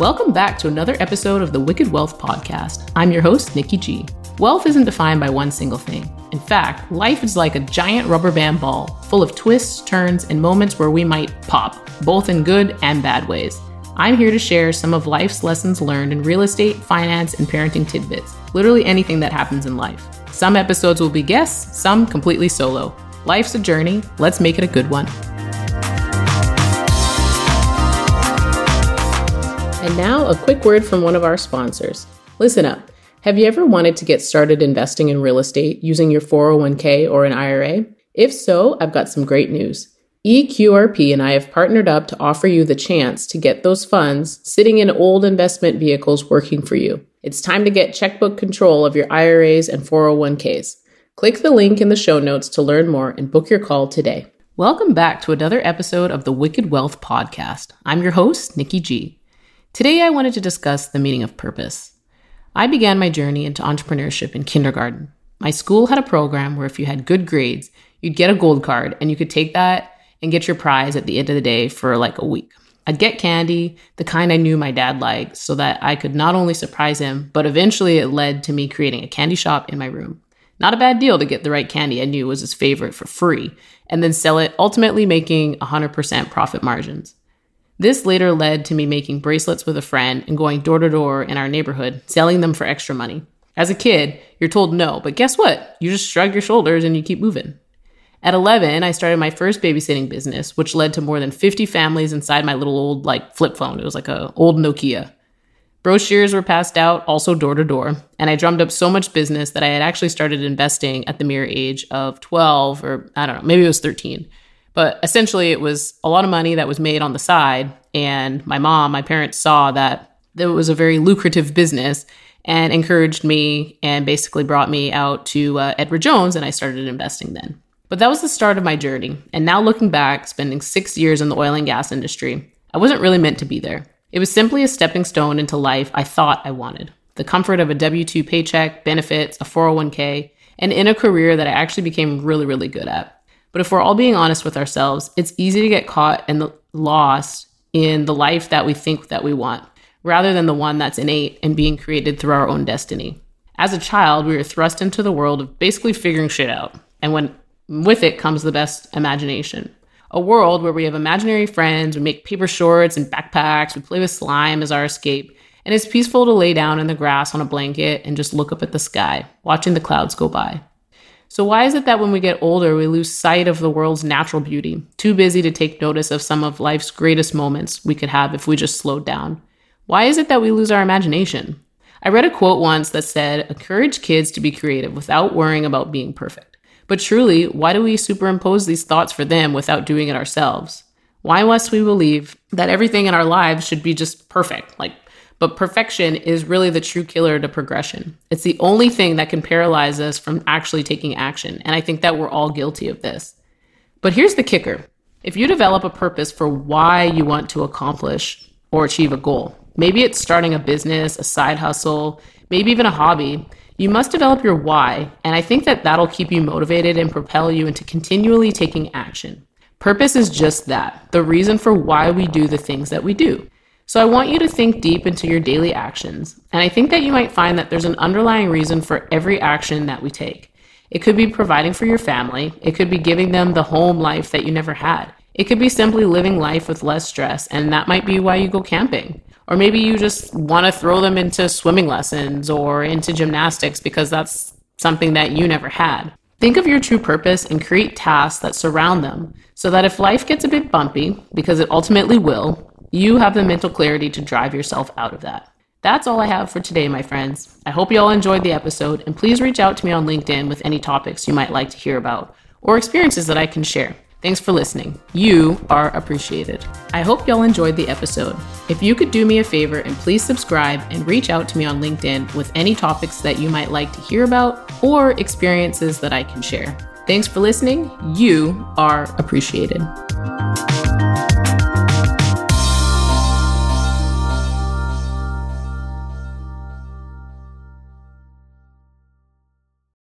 Welcome back to another episode of the Wicked Wealth Podcast. I'm your host, Nikki G. Wealth isn't defined by one single thing. In fact, life is like a giant rubber band ball full of twists, turns, and moments where we might pop, both in good and bad ways. I'm here to share some of life's lessons learned in real estate, finance, and parenting tidbits. Literally anything that happens in life. Some episodes will be guests, some completely solo. Life's a journey, let's make it a good one. And now, a quick word from one of our sponsors. Listen up. Have you ever wanted to get started investing in real estate using your 401k or an IRA? If so, I've got some great news. EQRP and I have partnered up to offer you the chance to get those funds sitting in old investment vehicles working for you. It's time to get checkbook control of your IRAs and 401ks. Click the link in the show notes to learn more and book your call today. Welcome back to another episode of the Wicked Wealth Podcast. I'm your host, Nikki G. Today I wanted to discuss the meaning of purpose. I began my journey into entrepreneurship in kindergarten. My school had a program where if you had good grades, you'd get a gold card and you could take that and get your prize at the end of the day for like a week. I'd get candy, the kind I knew my dad liked, so that I could not only surprise him, but eventually it led to me creating a candy shop in my room. Not a bad deal to get the right candy I knew was his favorite for free, and then sell it, ultimately making 100% profit margins. This later led to me making bracelets with a friend and going door to door in our neighborhood, selling them for extra money. As a kid, you're told no, but guess what? You just shrug your shoulders and you keep moving. At 11, I started my first babysitting business, which led to more than 50 families inside my little old like flip phone. It was like a old Nokia. Brochures were passed out, also door to door, and I drummed up so much business that I had actually started investing at the mere age of 12 or I don't know, maybe it was 13. But essentially, it was a lot of money that was made on the side. And my mom, my parents saw that it was a very lucrative business and encouraged me and basically brought me out to uh, Edward Jones, and I started investing then. But that was the start of my journey. And now looking back, spending six years in the oil and gas industry, I wasn't really meant to be there. It was simply a stepping stone into life I thought I wanted the comfort of a W 2 paycheck, benefits, a 401k, and in a career that I actually became really, really good at. But if we're all being honest with ourselves, it's easy to get caught and lost in the life that we think that we want, rather than the one that's innate and being created through our own destiny. As a child, we were thrust into the world of basically figuring shit out. And when with it comes the best imagination. A world where we have imaginary friends, we make paper shorts and backpacks, we play with slime as our escape, and it's peaceful to lay down in the grass on a blanket and just look up at the sky, watching the clouds go by. So, why is it that when we get older, we lose sight of the world's natural beauty, too busy to take notice of some of life's greatest moments we could have if we just slowed down? Why is it that we lose our imagination? I read a quote once that said, Encourage kids to be creative without worrying about being perfect. But truly, why do we superimpose these thoughts for them without doing it ourselves? Why must we believe that everything in our lives should be just perfect? Like, but perfection is really the true killer to progression. It's the only thing that can paralyze us from actually taking action. And I think that we're all guilty of this. But here's the kicker if you develop a purpose for why you want to accomplish or achieve a goal, maybe it's starting a business, a side hustle, maybe even a hobby, you must develop your why, and I think that that'll keep you motivated and propel you into continually taking action. Purpose is just that the reason for why we do the things that we do. So I want you to think deep into your daily actions, and I think that you might find that there's an underlying reason for every action that we take. It could be providing for your family, it could be giving them the home life that you never had. It could be simply living life with less stress, and that might be why you go camping. Or maybe you just want to throw them into swimming lessons or into gymnastics because that's something that you never had. Think of your true purpose and create tasks that surround them so that if life gets a bit bumpy, because it ultimately will, you have the mental clarity to drive yourself out of that. That's all I have for today, my friends. I hope you all enjoyed the episode, and please reach out to me on LinkedIn with any topics you might like to hear about or experiences that I can share. Thanks for listening. You are appreciated. I hope y'all enjoyed the episode. If you could do me a favor and please subscribe and reach out to me on LinkedIn with any topics that you might like to hear about or experiences that I can share. Thanks for listening. You are appreciated.